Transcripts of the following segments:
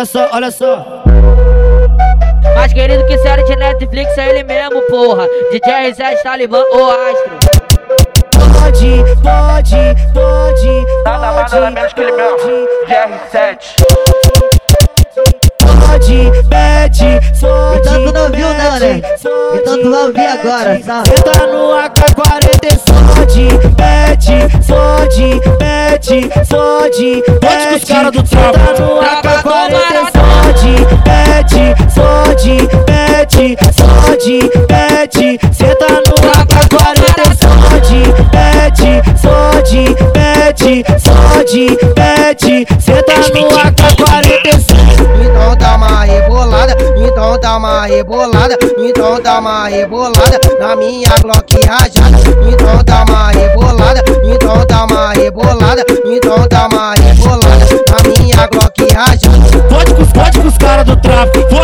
olha só, olha só. Mais querido que série de Netflix é ele mesmo, porra. DJ R7 Talibã ou Astro. Pode, pode, pode. Nada mais nada menos que ele mesmo, GR7. Pode, pede, fode. Então tu não viu não, né? Então tu vai ouvir agora, sabe? Senta no AK-40 fode, pede, fode, pede, fode, Pode com os cara do trampo. Senta no AK-40 fode, pede, fode, pede, fode, pede. Senta no AK-40 fode, pede, fode, pede, fode, pede. Senta no AK-40 Então dá uma rebolada, então dá uma rebolada, então dá uma rebolada na minha Glock rajada. Então dá uma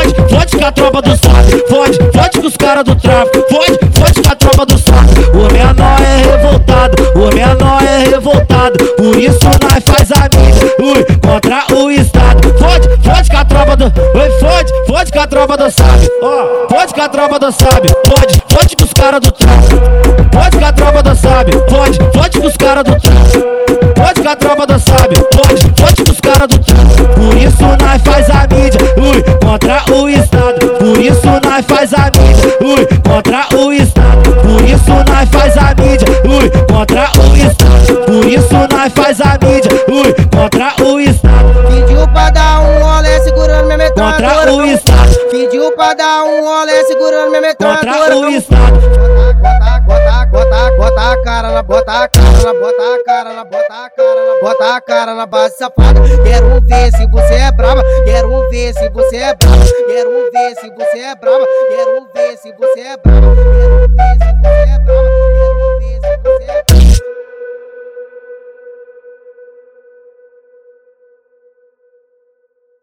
fode, fode com a tropa do sabe, fode, fode com os cara do tráfico, fode, fode com a tropa do sabe. O menor é revoltado, o menor é revoltado, por isso nós faz a mídia, ui, contra o Estado. Fode, fode com a tropa do, ui, fode, fode com a tropa do sabe, ó, fode com a tropa do sabe, fode, fode com os cara do tráfico, fode com a tropa do sabe, fode, fode com os cara do tráfico. Pode com a tropa do sabe, pode, nós faz a mídia, ui, contra o Estado. Por isso nós faz a mídia, ui, contra o Estado. Por isso nós faz a mídia, ui, contra o Estado. Pediu pra dar um rolê segurando minha metralhadora. Contra o Estado, Pediu pra dar um rolê segurando minha metralhadora. contra o Estado. Bota, bota, bota, bota a cara na, bota a cara bota a cara na base safada. Quero ver se você é brava, quero ver se você é brava, quero ver se você é brava, quero ver se você é brava. Quero